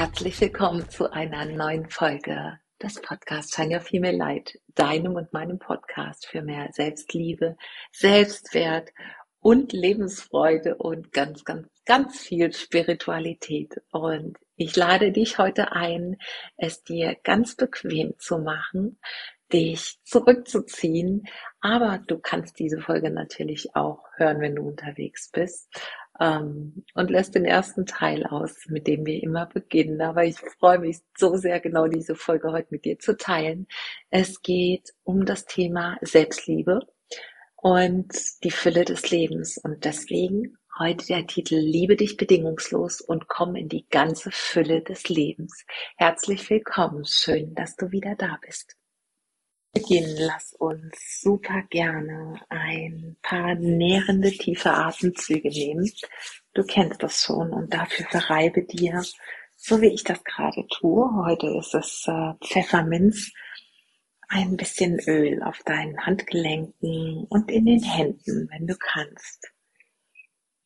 Herzlich willkommen zu einer neuen Folge des Podcasts Shine Your Female Light, deinem und meinem Podcast für mehr Selbstliebe, Selbstwert und Lebensfreude und ganz, ganz, ganz viel Spiritualität. Und ich lade dich heute ein, es dir ganz bequem zu machen, dich zurückzuziehen. Aber du kannst diese Folge natürlich auch hören, wenn du unterwegs bist ähm, und lässt den ersten Teil aus, mit dem wir immer beginnen. Aber ich freue mich so sehr, genau diese Folge heute mit dir zu teilen. Es geht um das Thema Selbstliebe und die Fülle des Lebens. Und deswegen heute der Titel Liebe dich bedingungslos und komm in die ganze Fülle des Lebens. Herzlich willkommen. Schön, dass du wieder da bist beginnen, lass uns super gerne ein paar nährende, tiefe Atemzüge nehmen. Du kennst das schon und dafür verreibe dir, so wie ich das gerade tue, heute ist es äh, Pfefferminz, ein bisschen Öl auf deinen Handgelenken und in den Händen, wenn du kannst.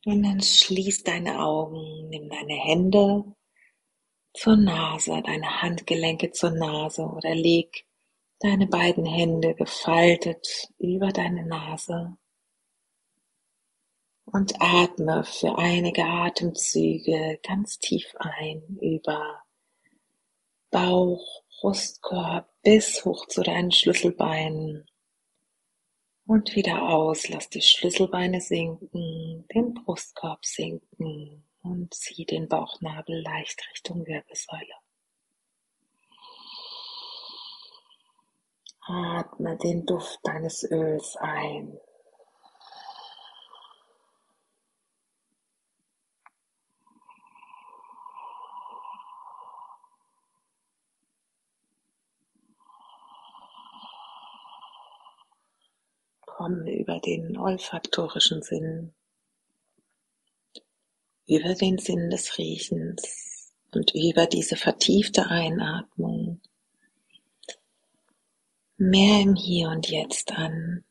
Und dann schließ deine Augen, nimm deine Hände zur Nase, deine Handgelenke zur Nase oder leg deine beiden Hände gefaltet über deine Nase und atme für einige Atemzüge ganz tief ein über Bauch, Brustkorb bis hoch zu deinen Schlüsselbeinen und wieder aus. Lass die Schlüsselbeine sinken, den Brustkorb sinken und zieh den Bauchnabel leicht Richtung Wirbelsäule. Atme den Duft deines Öls ein. Komm über den olfaktorischen Sinn, über den Sinn des Riechens und über diese vertiefte Einatmung mehr im Hier und Jetzt an.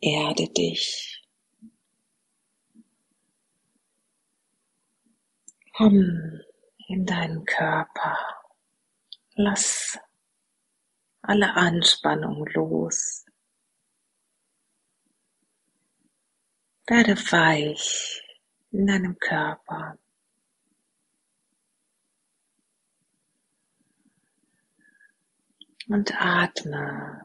Erde dich. Komm in deinen Körper. Lass alle Anspannung los. Werde weich in deinem Körper. Und atme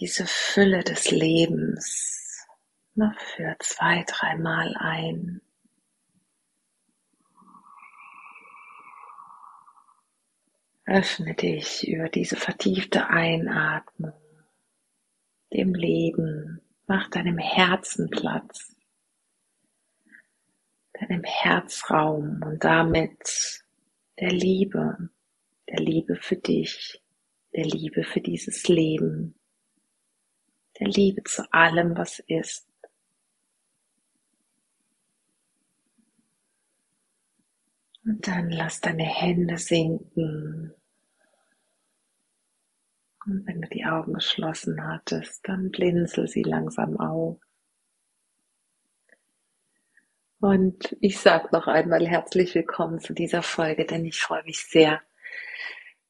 diese Fülle des Lebens noch für zwei, dreimal ein. Öffne dich über diese vertiefte Einatmung, dem Leben, mach deinem Herzen Platz, deinem Herzraum und damit der Liebe, der Liebe für dich der Liebe für dieses Leben, der Liebe zu allem, was ist. Und dann lass deine Hände sinken. Und wenn du die Augen geschlossen hattest, dann blinzel sie langsam auf. Und ich sag noch einmal herzlich willkommen zu dieser Folge, denn ich freue mich sehr,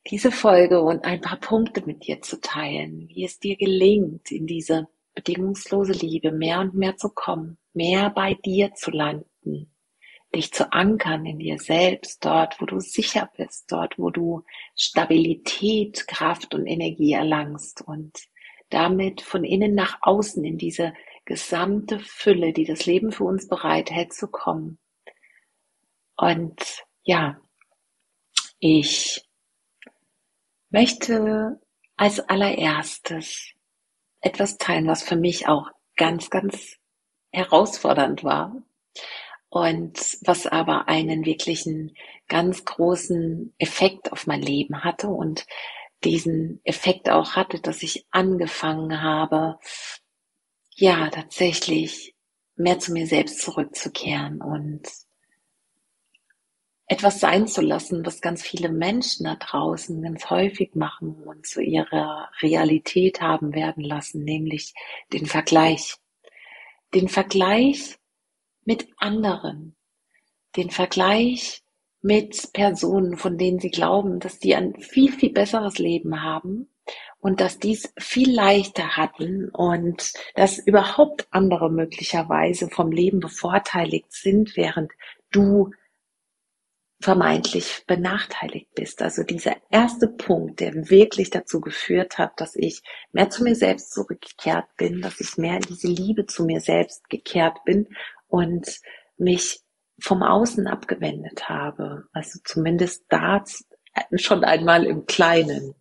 diese Folge und ein paar Punkte mit dir zu teilen, wie es dir gelingt, in diese bedingungslose Liebe mehr und mehr zu kommen, mehr bei dir zu landen, dich zu ankern in dir selbst, dort, wo du sicher bist, dort, wo du Stabilität, Kraft und Energie erlangst und damit von innen nach außen in diese gesamte Fülle, die das Leben für uns bereithält, zu kommen. Und ja, ich möchte als allererstes etwas teilen, was für mich auch ganz, ganz herausfordernd war und was aber einen wirklichen ganz großen Effekt auf mein Leben hatte und diesen Effekt auch hatte, dass ich angefangen habe, ja, tatsächlich mehr zu mir selbst zurückzukehren und etwas sein zu lassen, was ganz viele Menschen da draußen ganz häufig machen und zu ihrer Realität haben werden lassen, nämlich den Vergleich. Den Vergleich mit anderen. den Vergleich mit Personen, von denen sie glauben, dass die ein viel, viel besseres Leben haben und dass dies viel leichter hatten und dass überhaupt andere möglicherweise vom Leben bevorteiligt sind, während du vermeintlich benachteiligt bist. Also dieser erste Punkt, der wirklich dazu geführt hat, dass ich mehr zu mir selbst zurückgekehrt bin, dass ich mehr in diese Liebe zu mir selbst gekehrt bin und mich vom Außen abgewendet habe. Also zumindest da schon einmal im Kleinen.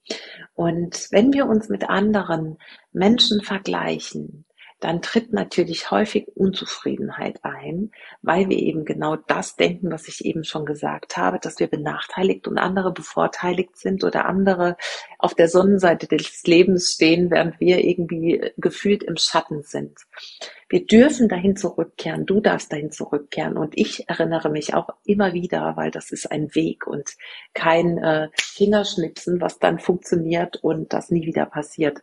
Und wenn wir uns mit anderen Menschen vergleichen, dann tritt natürlich häufig Unzufriedenheit ein, weil wir eben genau das denken, was ich eben schon gesagt habe, dass wir benachteiligt und andere bevorteiligt sind oder andere auf der Sonnenseite des Lebens stehen, während wir irgendwie gefühlt im Schatten sind. Wir dürfen dahin zurückkehren, du darfst dahin zurückkehren und ich erinnere mich auch immer wieder, weil das ist ein Weg und kein äh, Fingerschnipsen, was dann funktioniert und das nie wieder passiert.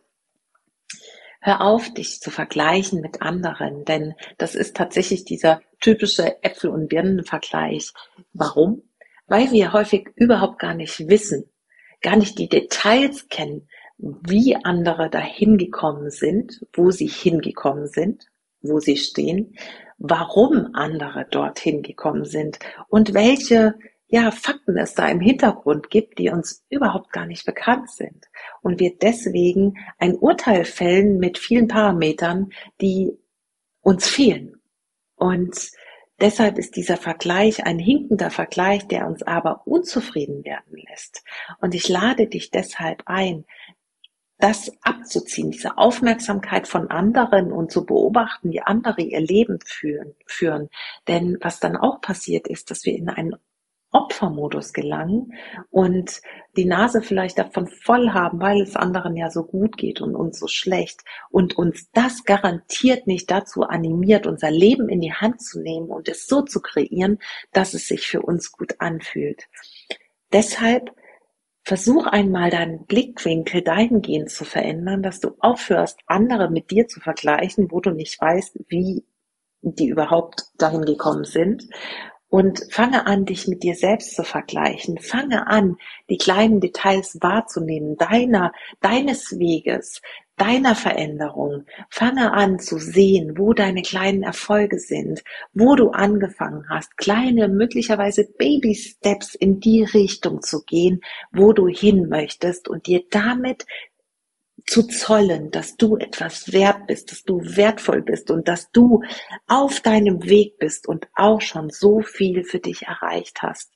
Hör auf, dich zu vergleichen mit anderen, denn das ist tatsächlich dieser typische Äpfel- und Birnenvergleich. Warum? Weil wir häufig überhaupt gar nicht wissen, gar nicht die Details kennen, wie andere dahin gekommen sind, wo sie hingekommen sind, wo sie stehen, warum andere dorthin gekommen sind und welche ja, Fakten es da im Hintergrund gibt, die uns überhaupt gar nicht bekannt sind. Und wir deswegen ein Urteil fällen mit vielen Parametern, die uns fehlen. Und deshalb ist dieser Vergleich ein hinkender Vergleich, der uns aber unzufrieden werden lässt. Und ich lade dich deshalb ein, das abzuziehen, diese Aufmerksamkeit von anderen und zu beobachten, wie andere ihr Leben führen, führen. Denn was dann auch passiert ist, dass wir in einen Opfermodus gelangen und die Nase vielleicht davon voll haben, weil es anderen ja so gut geht und uns so schlecht und uns das garantiert nicht dazu animiert, unser Leben in die Hand zu nehmen und es so zu kreieren, dass es sich für uns gut anfühlt. Deshalb versuch einmal deinen Blickwinkel dahingehend zu verändern, dass du aufhörst, andere mit dir zu vergleichen, wo du nicht weißt, wie die überhaupt dahin gekommen sind und fange an, dich mit dir selbst zu vergleichen. Fange an, die kleinen Details wahrzunehmen, deiner, deines Weges, deiner Veränderung. Fange an zu sehen, wo deine kleinen Erfolge sind, wo du angefangen hast, kleine, möglicherweise Baby Steps in die Richtung zu gehen, wo du hin möchtest und dir damit zu zollen, dass du etwas wert bist, dass du wertvoll bist und dass du auf deinem Weg bist und auch schon so viel für dich erreicht hast.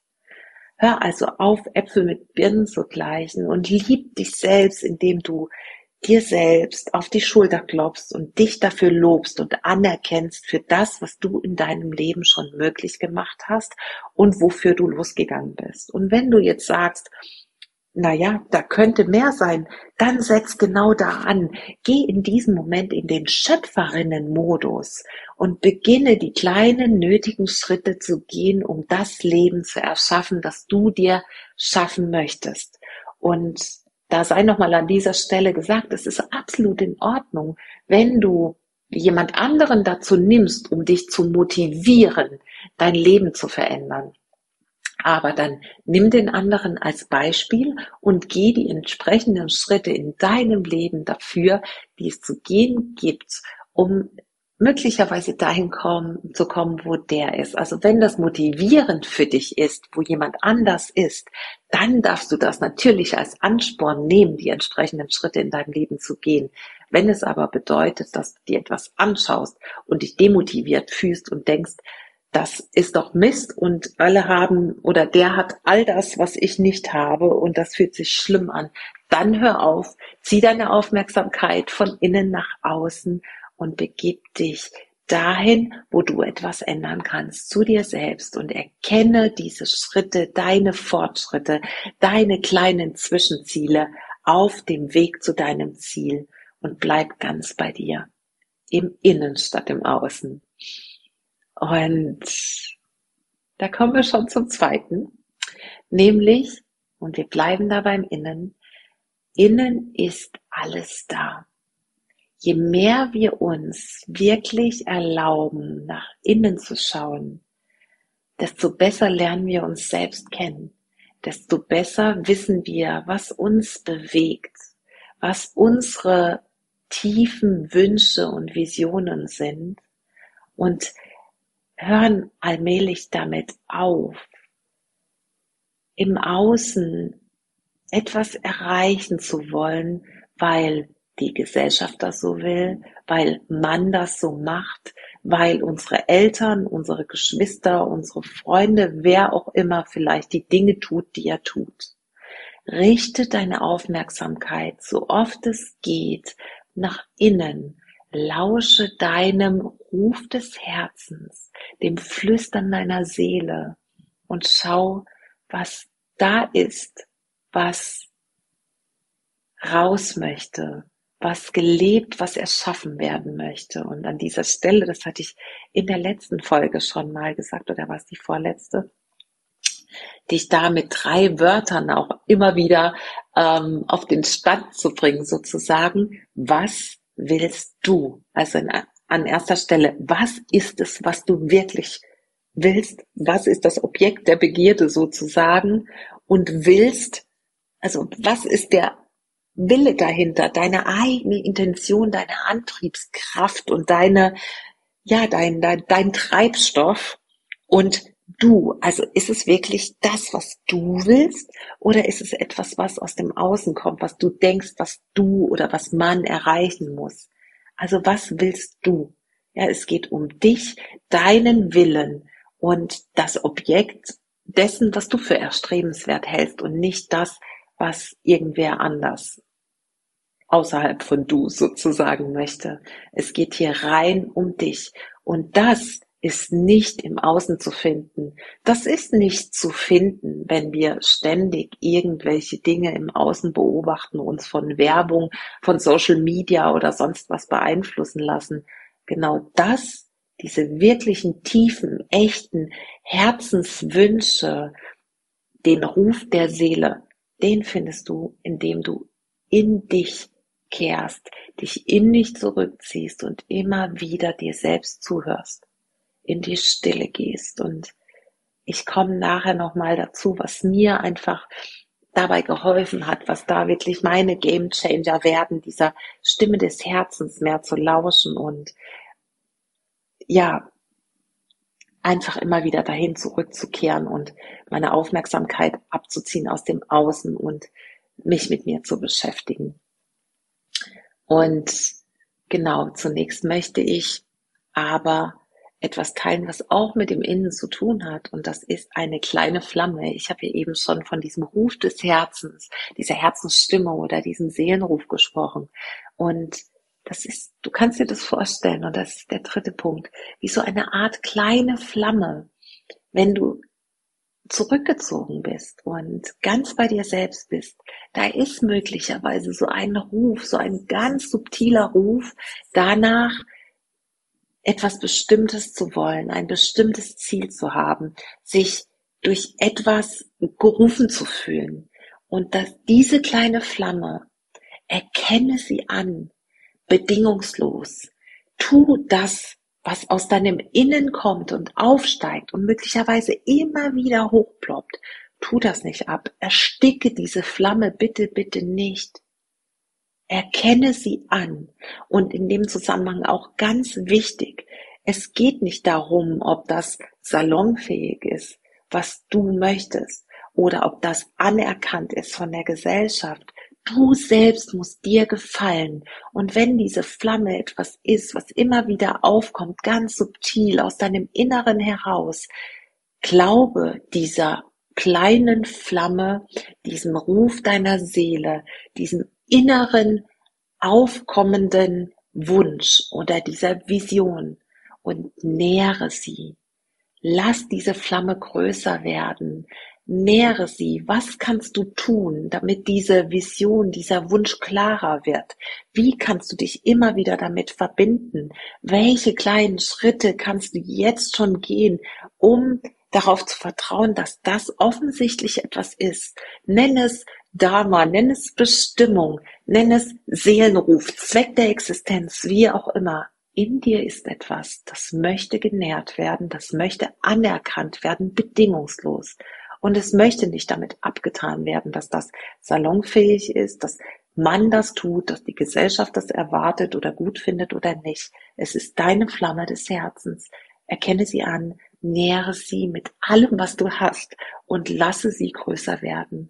Hör also auf, Äpfel mit Birnen zu gleichen und lieb dich selbst, indem du dir selbst auf die Schulter klopfst und dich dafür lobst und anerkennst für das, was du in deinem Leben schon möglich gemacht hast und wofür du losgegangen bist. Und wenn du jetzt sagst, naja, da könnte mehr sein, dann setz genau da an. Geh in diesem Moment in den Schöpferinnen-Modus und beginne die kleinen nötigen Schritte zu gehen, um das Leben zu erschaffen, das du dir schaffen möchtest. Und da sei nochmal an dieser Stelle gesagt, es ist absolut in Ordnung, wenn du jemand anderen dazu nimmst, um dich zu motivieren, dein Leben zu verändern. Aber dann nimm den anderen als Beispiel und geh die entsprechenden Schritte in deinem Leben dafür, die es zu gehen gibt, um möglicherweise dahin kommen, zu kommen, wo der ist. Also wenn das motivierend für dich ist, wo jemand anders ist, dann darfst du das natürlich als Ansporn nehmen, die entsprechenden Schritte in deinem Leben zu gehen. Wenn es aber bedeutet, dass du dir etwas anschaust und dich demotiviert fühlst und denkst, das ist doch Mist und alle haben oder der hat all das, was ich nicht habe und das fühlt sich schlimm an. Dann hör auf, zieh deine Aufmerksamkeit von innen nach außen und begib dich dahin, wo du etwas ändern kannst, zu dir selbst und erkenne diese Schritte, deine Fortschritte, deine kleinen Zwischenziele auf dem Weg zu deinem Ziel und bleib ganz bei dir, im Innen statt im Außen. Und da kommen wir schon zum zweiten, nämlich, und wir bleiben da beim Innen, innen ist alles da. Je mehr wir uns wirklich erlauben, nach innen zu schauen, desto besser lernen wir uns selbst kennen, desto besser wissen wir, was uns bewegt, was unsere tiefen Wünsche und Visionen sind. Und hören allmählich damit auf, im Außen etwas erreichen zu wollen, weil die Gesellschaft das so will, weil man das so macht, weil unsere Eltern, unsere Geschwister, unsere Freunde, wer auch immer vielleicht die Dinge tut, die er tut. Richte deine Aufmerksamkeit, so oft es geht, nach innen. Lausche deinem Ruf des Herzens, dem Flüstern deiner Seele und schau, was da ist, was raus möchte, was gelebt, was erschaffen werden möchte. Und an dieser Stelle, das hatte ich in der letzten Folge schon mal gesagt, oder war es die vorletzte, dich da mit drei Wörtern auch immer wieder ähm, auf den Stand zu bringen, sozusagen, was willst du? Also in, an erster Stelle, was ist es, was du wirklich willst? Was ist das Objekt der Begierde sozusagen? Und willst, also was ist der Wille dahinter, deine eigene Intention, deine Antriebskraft und deine, ja, dein, dein, dein Treibstoff und du. Also ist es wirklich das, was du willst oder ist es etwas, was aus dem Außen kommt, was du denkst, was du oder was man erreichen muss? Also was willst du? Ja, es geht um dich, deinen Willen und das Objekt dessen, was du für erstrebenswert hältst und nicht das, was irgendwer anders außerhalb von du sozusagen möchte. Es geht hier rein um dich. Und das ist nicht im Außen zu finden. Das ist nicht zu finden, wenn wir ständig irgendwelche Dinge im Außen beobachten, uns von Werbung, von Social Media oder sonst was beeinflussen lassen. Genau das, diese wirklichen tiefen, echten Herzenswünsche, den Ruf der Seele, den findest du, indem du in dich kehrst, dich in dich zurückziehst und immer wieder dir selbst zuhörst, in die Stille gehst. Und ich komme nachher nochmal dazu, was mir einfach dabei geholfen hat, was da wirklich meine Game Changer werden, dieser Stimme des Herzens mehr zu lauschen und ja, einfach immer wieder dahin zurückzukehren und meine Aufmerksamkeit abzuziehen aus dem Außen und mich mit mir zu beschäftigen. Und genau, zunächst möchte ich aber etwas teilen, was auch mit dem Innen zu tun hat. Und das ist eine kleine Flamme. Ich habe ja eben schon von diesem Ruf des Herzens, dieser Herzensstimme oder diesem Seelenruf gesprochen. Und das ist, du kannst dir das vorstellen, und das ist der dritte Punkt, wie so eine Art kleine Flamme. Wenn du zurückgezogen bist und ganz bei dir selbst bist, da ist möglicherweise so ein Ruf, so ein ganz subtiler Ruf danach, etwas Bestimmtes zu wollen, ein bestimmtes Ziel zu haben, sich durch etwas gerufen zu fühlen. Und dass diese kleine Flamme, erkenne sie an, bedingungslos. Tu das, was aus deinem Innen kommt und aufsteigt und möglicherweise immer wieder hochploppt, tu das nicht ab. Ersticke diese Flamme bitte, bitte nicht. Erkenne sie an. Und in dem Zusammenhang auch ganz wichtig, es geht nicht darum, ob das salonfähig ist, was du möchtest, oder ob das anerkannt ist von der Gesellschaft, Du selbst musst dir gefallen. Und wenn diese Flamme etwas ist, was immer wieder aufkommt, ganz subtil aus deinem Inneren heraus, glaube dieser kleinen Flamme, diesem Ruf deiner Seele, diesem inneren aufkommenden Wunsch oder dieser Vision und nähere sie. Lass diese Flamme größer werden. Nähre sie. Was kannst du tun, damit diese Vision, dieser Wunsch klarer wird? Wie kannst du dich immer wieder damit verbinden? Welche kleinen Schritte kannst du jetzt schon gehen, um darauf zu vertrauen, dass das offensichtlich etwas ist? Nenn es Dharma, nenn es Bestimmung, nenn es Seelenruf, Zweck der Existenz, wie auch immer. in dir ist etwas, das möchte genährt werden, das möchte anerkannt werden, bedingungslos. Und es möchte nicht damit abgetan werden, dass das salonfähig ist, dass man das tut, dass die Gesellschaft das erwartet oder gut findet oder nicht. Es ist deine Flamme des Herzens. Erkenne sie an, nähere sie mit allem, was du hast und lasse sie größer werden.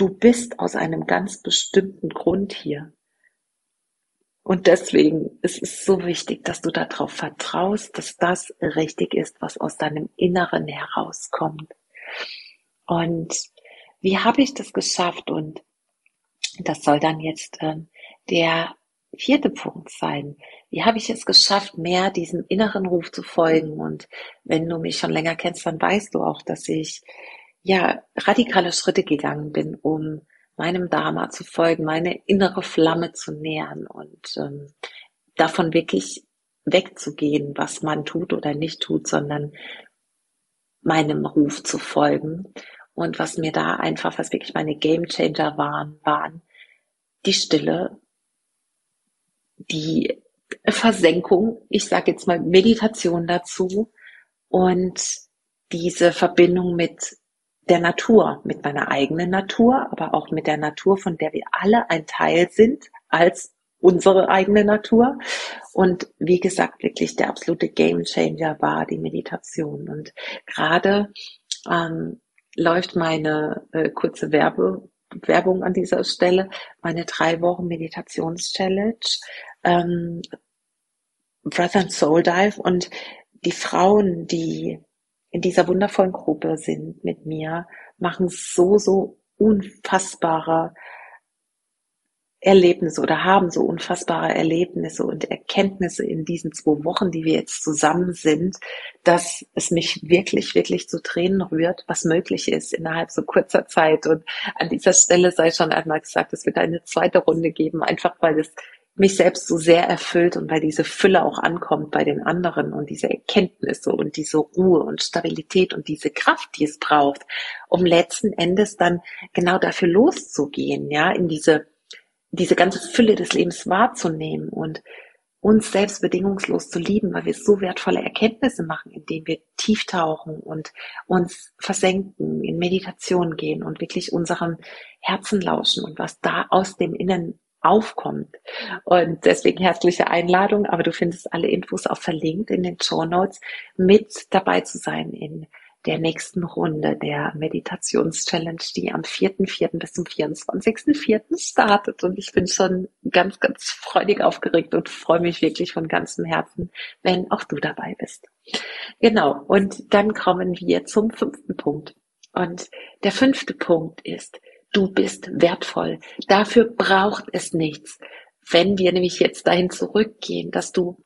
Du bist aus einem ganz bestimmten Grund hier. Und deswegen ist es so wichtig, dass du darauf vertraust, dass das richtig ist, was aus deinem Inneren herauskommt. Und wie habe ich das geschafft? Und das soll dann jetzt ähm, der vierte Punkt sein. Wie habe ich es geschafft, mehr diesem inneren Ruf zu folgen? Und wenn du mich schon länger kennst, dann weißt du auch, dass ich ja radikale Schritte gegangen bin, um meinem Dharma zu folgen, meine innere Flamme zu nähern und ähm, davon wirklich wegzugehen, was man tut oder nicht tut, sondern meinem Ruf zu folgen. Und was mir da einfach, was wirklich meine Game Changer waren, waren die Stille, die Versenkung, ich sage jetzt mal Meditation dazu und diese Verbindung mit der Natur, mit meiner eigenen Natur, aber auch mit der Natur, von der wir alle ein Teil sind, als unsere eigene Natur. Und wie gesagt, wirklich der absolute Game Changer war die Meditation. Und gerade ähm, läuft meine äh, kurze Werbe, Werbung an dieser Stelle, meine drei Wochen Meditations-Challenge, ähm, Breath and Soul Dive und die Frauen, die in dieser wundervollen Gruppe sind mit mir, machen so, so unfassbare Erlebnisse oder haben so unfassbare Erlebnisse und Erkenntnisse in diesen zwei Wochen, die wir jetzt zusammen sind, dass es mich wirklich, wirklich zu Tränen rührt, was möglich ist innerhalb so kurzer Zeit. Und an dieser Stelle sei schon einmal gesagt, es wird eine zweite Runde geben, einfach weil es mich selbst so sehr erfüllt und weil diese Fülle auch ankommt bei den anderen und diese Erkenntnisse und diese Ruhe und Stabilität und diese Kraft, die es braucht, um letzten Endes dann genau dafür loszugehen, ja, in diese, diese ganze Fülle des Lebens wahrzunehmen und uns selbst bedingungslos zu lieben, weil wir so wertvolle Erkenntnisse machen, indem wir tief tauchen und uns versenken, in Meditation gehen und wirklich unserem Herzen lauschen und was da aus dem Innen aufkommt. Und deswegen herzliche Einladung, aber du findest alle Infos auch verlinkt in den Show Notes, mit dabei zu sein in der nächsten Runde der Meditations-Challenge, die am 4.4. bis zum 24.4. startet. Und ich bin schon ganz, ganz freudig aufgeregt und freue mich wirklich von ganzem Herzen, wenn auch du dabei bist. Genau. Und dann kommen wir zum fünften Punkt. Und der fünfte Punkt ist, Du bist wertvoll. Dafür braucht es nichts. Wenn wir nämlich jetzt dahin zurückgehen, dass du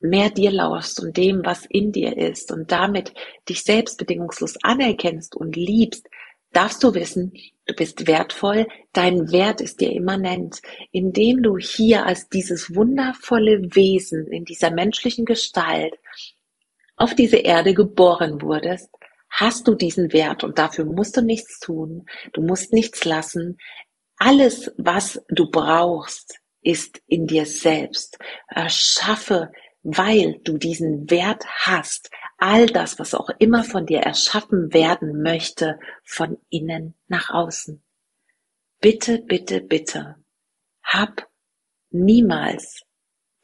mehr dir lauschst und dem, was in dir ist und damit dich selbst bedingungslos anerkennst und liebst, darfst du wissen, du bist wertvoll, dein Wert ist dir immanent. Indem du hier als dieses wundervolle Wesen in dieser menschlichen Gestalt auf diese Erde geboren wurdest, hast du diesen Wert und dafür musst du nichts tun, du musst nichts lassen. Alles, was du brauchst, ist in dir selbst. Erschaffe, weil du diesen Wert hast, all das, was auch immer von dir erschaffen werden möchte, von innen nach außen. Bitte, bitte, bitte, hab niemals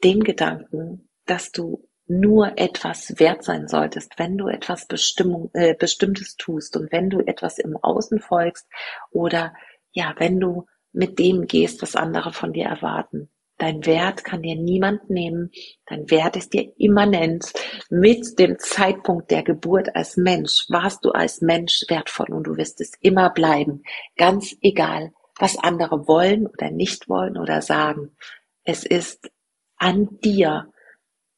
den Gedanken, dass du nur etwas wert sein solltest, wenn du etwas Bestimmung, äh, Bestimmtes tust und wenn du etwas im Außen folgst oder ja, wenn du mit dem gehst, was andere von dir erwarten. Dein Wert kann dir niemand nehmen. Dein Wert ist dir immanent. Mit dem Zeitpunkt der Geburt als Mensch warst du als Mensch wertvoll und du wirst es immer bleiben. Ganz egal, was andere wollen oder nicht wollen oder sagen. Es ist an dir,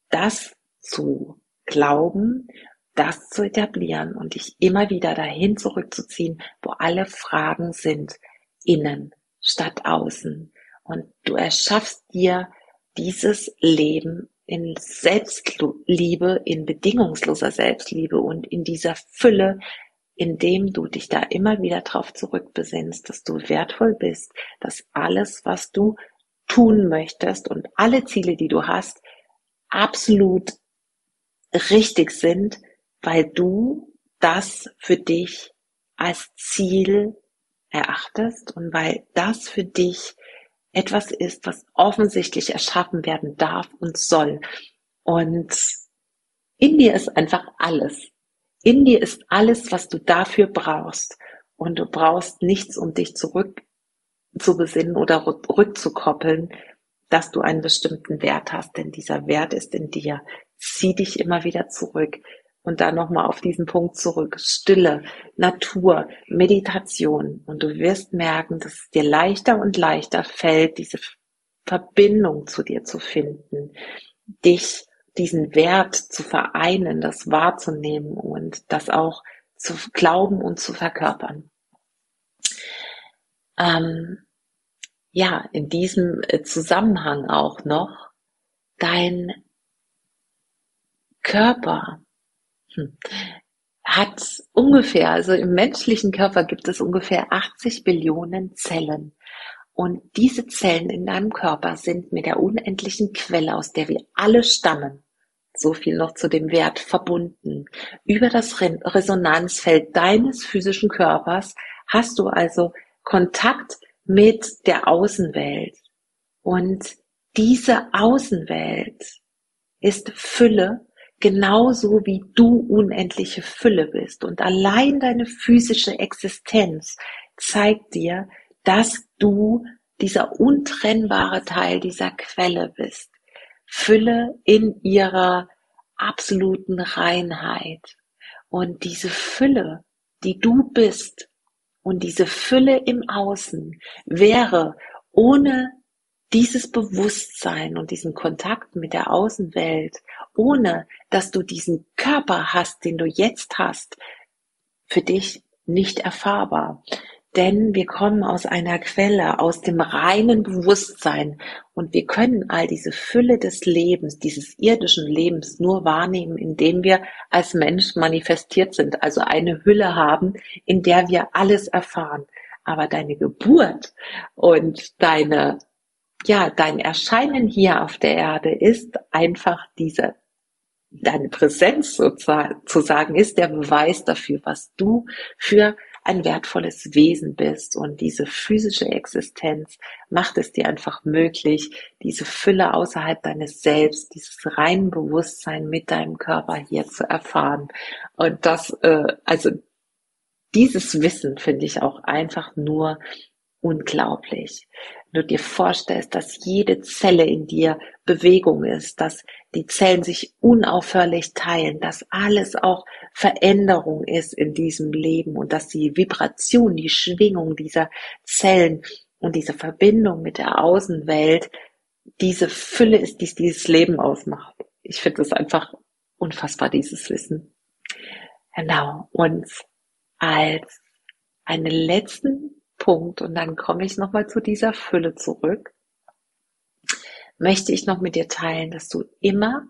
das zu glauben, das zu etablieren und dich immer wieder dahin zurückzuziehen, wo alle Fragen sind, innen statt außen. Und du erschaffst dir dieses Leben in Selbstliebe, in bedingungsloser Selbstliebe und in dieser Fülle, indem du dich da immer wieder drauf zurückbesinnst, dass du wertvoll bist, dass alles, was du tun möchtest und alle Ziele, die du hast, absolut richtig sind, weil du das für dich als Ziel erachtest und weil das für dich etwas ist, was offensichtlich erschaffen werden darf und soll. Und in dir ist einfach alles. In dir ist alles, was du dafür brauchst. Und du brauchst nichts, um dich zurück zu besinnen oder rückzukoppeln, dass du einen bestimmten Wert hast, denn dieser Wert ist in dir. Zieh dich immer wieder zurück. Und dann nochmal auf diesen Punkt zurück. Stille, Natur, Meditation. Und du wirst merken, dass es dir leichter und leichter fällt, diese Verbindung zu dir zu finden, dich diesen Wert zu vereinen, das wahrzunehmen und das auch zu glauben und zu verkörpern. Ähm, ja, in diesem äh, Zusammenhang auch noch dein Körper hm, hat ungefähr, also im menschlichen Körper gibt es ungefähr 80 Billionen Zellen. Und diese Zellen in deinem Körper sind mit der unendlichen Quelle, aus der wir alle stammen, so viel noch zu dem Wert verbunden. Über das Resonanzfeld deines physischen Körpers hast du also Kontakt mit der Außenwelt. Und diese Außenwelt ist Fülle, genauso wie du unendliche Fülle bist. Und allein deine physische Existenz zeigt dir, dass du dieser untrennbare Teil dieser Quelle bist. Fülle in ihrer absoluten Reinheit. Und diese Fülle, die du bist, und diese Fülle im Außen wäre ohne dieses Bewusstsein und diesen Kontakt mit der Außenwelt, ohne dass du diesen Körper hast, den du jetzt hast, für dich nicht erfahrbar. Denn wir kommen aus einer Quelle, aus dem reinen Bewusstsein und wir können all diese Fülle des Lebens, dieses irdischen Lebens nur wahrnehmen, indem wir als Mensch manifestiert sind, also eine Hülle haben, in der wir alles erfahren. Aber deine Geburt und deine, ja, dein Erscheinen hier auf der Erde ist einfach diese deine Präsenz sozusagen ist der Beweis dafür, was du für ein wertvolles Wesen bist und diese physische Existenz macht es dir einfach möglich, diese Fülle außerhalb deines Selbst, dieses reine Bewusstsein mit deinem Körper hier zu erfahren. Und das, äh, also dieses Wissen finde ich auch einfach nur unglaublich. Wenn du dir vorstellst, dass jede Zelle in dir Bewegung ist, dass die Zellen sich unaufhörlich teilen, dass alles auch Veränderung ist in diesem Leben und dass die Vibration, die Schwingung dieser Zellen und diese Verbindung mit der Außenwelt diese Fülle ist, die dieses Leben ausmacht. Ich finde das einfach unfassbar, dieses Wissen. Genau. Und als einen letzten Punkt, und dann komme ich nochmal zu dieser Fülle zurück, möchte ich noch mit dir teilen, dass du immer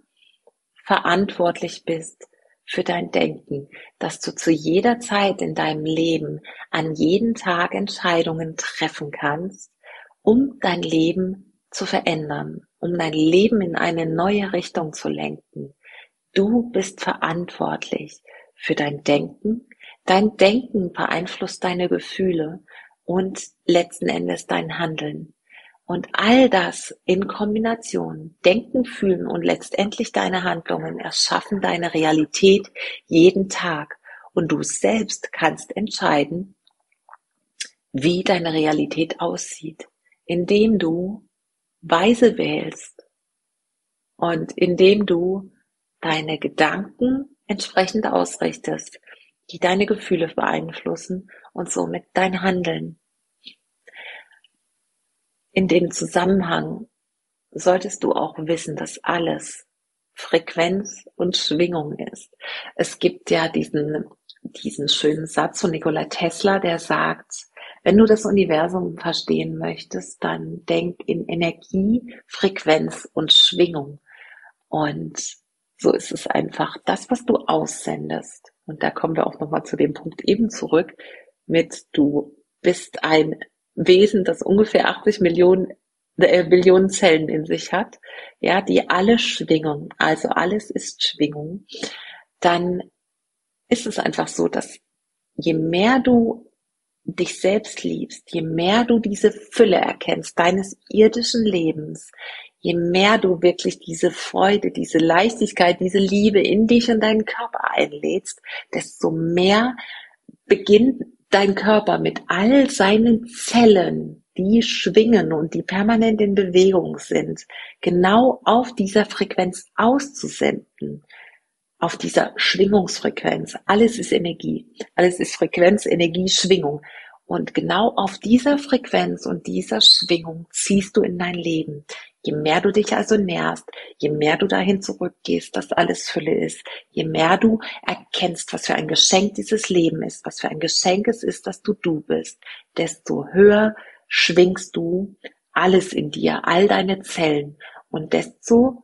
verantwortlich bist für dein Denken, dass du zu jeder Zeit in deinem Leben an jeden Tag Entscheidungen treffen kannst, um dein Leben zu verändern, um dein Leben in eine neue Richtung zu lenken. Du bist verantwortlich für dein Denken. Dein Denken beeinflusst deine Gefühle und letzten Endes dein Handeln. Und all das in Kombination, Denken, Fühlen und letztendlich deine Handlungen erschaffen deine Realität jeden Tag. Und du selbst kannst entscheiden, wie deine Realität aussieht, indem du weise wählst und indem du deine Gedanken entsprechend ausrichtest, die deine Gefühle beeinflussen und somit dein Handeln. In dem Zusammenhang solltest du auch wissen, dass alles Frequenz und Schwingung ist. Es gibt ja diesen, diesen schönen Satz von Nikola Tesla, der sagt, wenn du das Universum verstehen möchtest, dann denk in Energie, Frequenz und Schwingung. Und so ist es einfach das, was du aussendest. Und da kommen wir auch nochmal zu dem Punkt eben zurück mit du bist ein Wesen, das ungefähr 80 Millionen äh, Billionen Zellen in sich hat, ja, die alle schwingen, also alles ist Schwingung, dann ist es einfach so, dass je mehr du dich selbst liebst, je mehr du diese Fülle erkennst deines irdischen Lebens, je mehr du wirklich diese Freude, diese Leichtigkeit, diese Liebe in dich und deinen Körper einlädst, desto mehr beginnt dein Körper mit all seinen Zellen, die schwingen und die permanent in Bewegung sind, genau auf dieser Frequenz auszusenden, auf dieser Schwingungsfrequenz. Alles ist Energie, alles ist Frequenz, Energie, Schwingung. Und genau auf dieser Frequenz und dieser Schwingung ziehst du in dein Leben. Je mehr du dich also nährst, je mehr du dahin zurückgehst, dass alles Fülle ist, je mehr du erkennst, was für ein Geschenk dieses Leben ist, was für ein Geschenk es ist, dass du du bist, desto höher schwingst du alles in dir, all deine Zellen und desto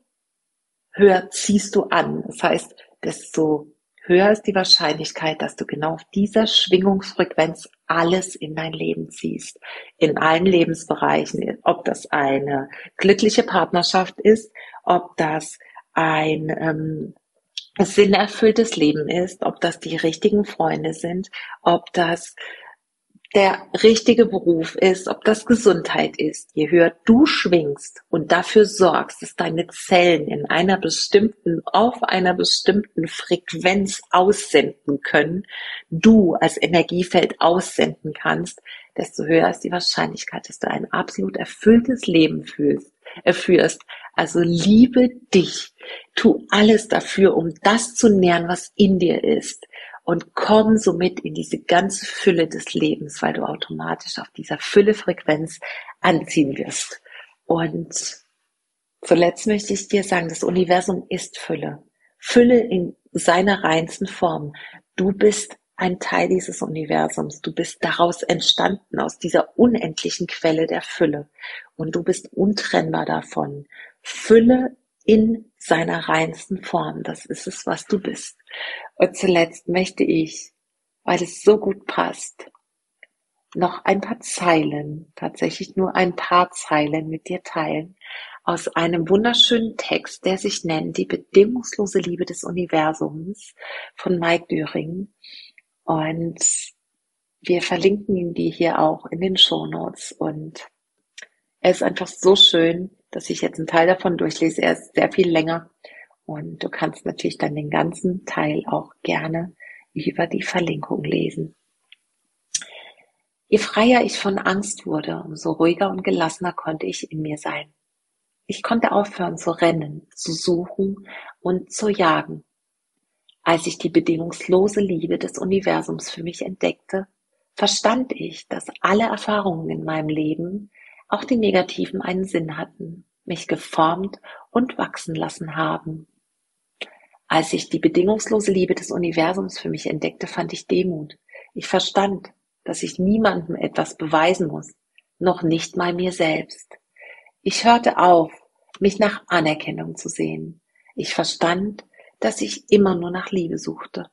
höher ziehst du an. Das heißt, desto höher ist die Wahrscheinlichkeit, dass du genau auf dieser Schwingungsfrequenz alles in dein Leben ziehst. In allen Lebensbereichen. Ob das eine glückliche Partnerschaft ist, ob das ein ähm, sinnerfülltes Leben ist, ob das die richtigen Freunde sind, ob das der richtige Beruf ist, ob das Gesundheit ist. Je höher du schwingst und dafür sorgst, dass deine Zellen in einer bestimmten, auf einer bestimmten Frequenz aussenden können, du als Energiefeld aussenden kannst, desto höher ist die Wahrscheinlichkeit, dass du ein absolut erfülltes Leben fühlst, erführst. Also liebe dich. Tu alles dafür, um das zu nähren, was in dir ist und komm somit in diese ganze Fülle des Lebens, weil du automatisch auf dieser Fülle-Frequenz anziehen wirst. Und zuletzt möchte ich dir sagen, das Universum ist Fülle. Fülle in seiner reinsten Form. Du bist ein Teil dieses Universums. Du bist daraus entstanden, aus dieser unendlichen Quelle der Fülle. Und du bist untrennbar davon. Fülle in seiner reinsten Form. Das ist es, was du bist. Und zuletzt möchte ich, weil es so gut passt, noch ein paar Zeilen, tatsächlich nur ein paar Zeilen mit dir teilen, aus einem wunderschönen Text, der sich nennt Die bedingungslose Liebe des Universums von Mike Düring. Und wir verlinken ihn dir hier auch in den Shownotes und er ist einfach so schön, dass ich jetzt einen Teil davon durchlese. Er ist sehr viel länger und du kannst natürlich dann den ganzen Teil auch gerne über die Verlinkung lesen. Je freier ich von Angst wurde, umso ruhiger und gelassener konnte ich in mir sein. Ich konnte aufhören zu rennen, zu suchen und zu jagen. Als ich die bedingungslose Liebe des Universums für mich entdeckte, verstand ich, dass alle Erfahrungen in meinem Leben auch die negativen einen Sinn hatten, mich geformt und wachsen lassen haben. Als ich die bedingungslose Liebe des Universums für mich entdeckte, fand ich Demut. Ich verstand, dass ich niemandem etwas beweisen muss, noch nicht mal mir selbst. Ich hörte auf, mich nach Anerkennung zu sehen. Ich verstand, dass ich immer nur nach Liebe suchte.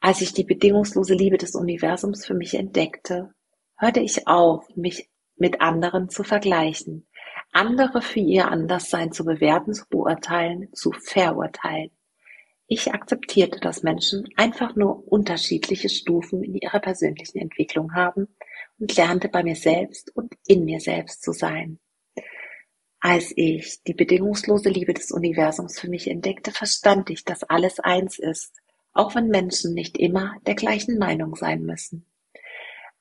Als ich die bedingungslose Liebe des Universums für mich entdeckte, hörte ich auf, mich mit anderen zu vergleichen, andere für ihr Anderssein zu bewerten, zu beurteilen, zu verurteilen. Ich akzeptierte, dass Menschen einfach nur unterschiedliche Stufen in ihrer persönlichen Entwicklung haben und lernte bei mir selbst und in mir selbst zu sein. Als ich die bedingungslose Liebe des Universums für mich entdeckte, verstand ich, dass alles eins ist, auch wenn Menschen nicht immer der gleichen Meinung sein müssen.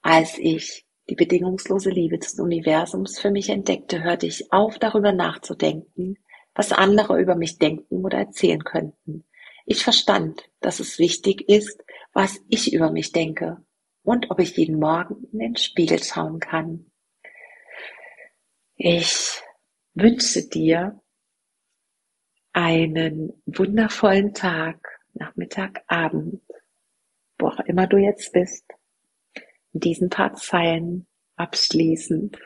Als ich die bedingungslose Liebe des Universums für mich entdeckte, hörte ich auf, darüber nachzudenken, was andere über mich denken oder erzählen könnten. Ich verstand, dass es wichtig ist, was ich über mich denke und ob ich jeden Morgen in den Spiegel schauen kann. Ich wünsche dir einen wundervollen Tag, Nachmittag, Abend, wo auch immer du jetzt bist diesen paar Zeilen abschließend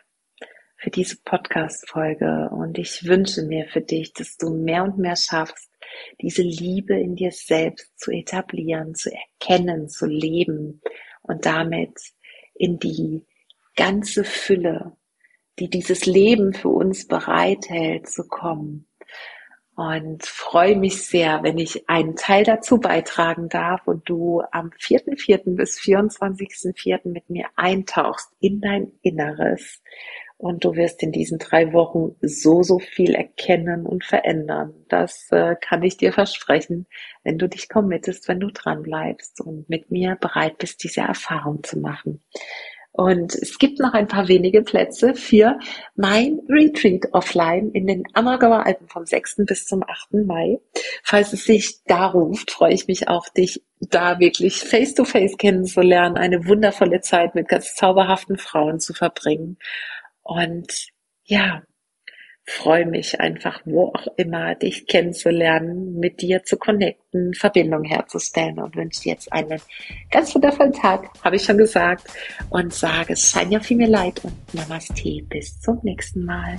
für diese Podcast-Folge. Und ich wünsche mir für dich, dass du mehr und mehr schaffst, diese Liebe in dir selbst zu etablieren, zu erkennen, zu leben und damit in die ganze Fülle die dieses Leben für uns bereithält, zu kommen. Und freue mich sehr, wenn ich einen Teil dazu beitragen darf und du am 4.4. bis 24.4. mit mir eintauchst in dein Inneres. Und du wirst in diesen drei Wochen so, so viel erkennen und verändern. Das äh, kann ich dir versprechen, wenn du dich committest, wenn du dran bleibst und mit mir bereit bist, diese Erfahrung zu machen. Und es gibt noch ein paar wenige Plätze für mein Retreat offline in den Ammergauer Alpen vom 6. bis zum 8. Mai. Falls es sich da ruft, freue ich mich auch, dich da wirklich face to face kennenzulernen, eine wundervolle Zeit mit ganz zauberhaften Frauen zu verbringen. Und ja, freue mich einfach, wo auch immer, dich kennenzulernen, mit dir zu connecten, Verbindung herzustellen und wünsche dir jetzt einen ganz wundervollen Tag, habe ich schon gesagt, und sage, es scheint ja viel mehr Leid und Namaste, bis zum nächsten Mal.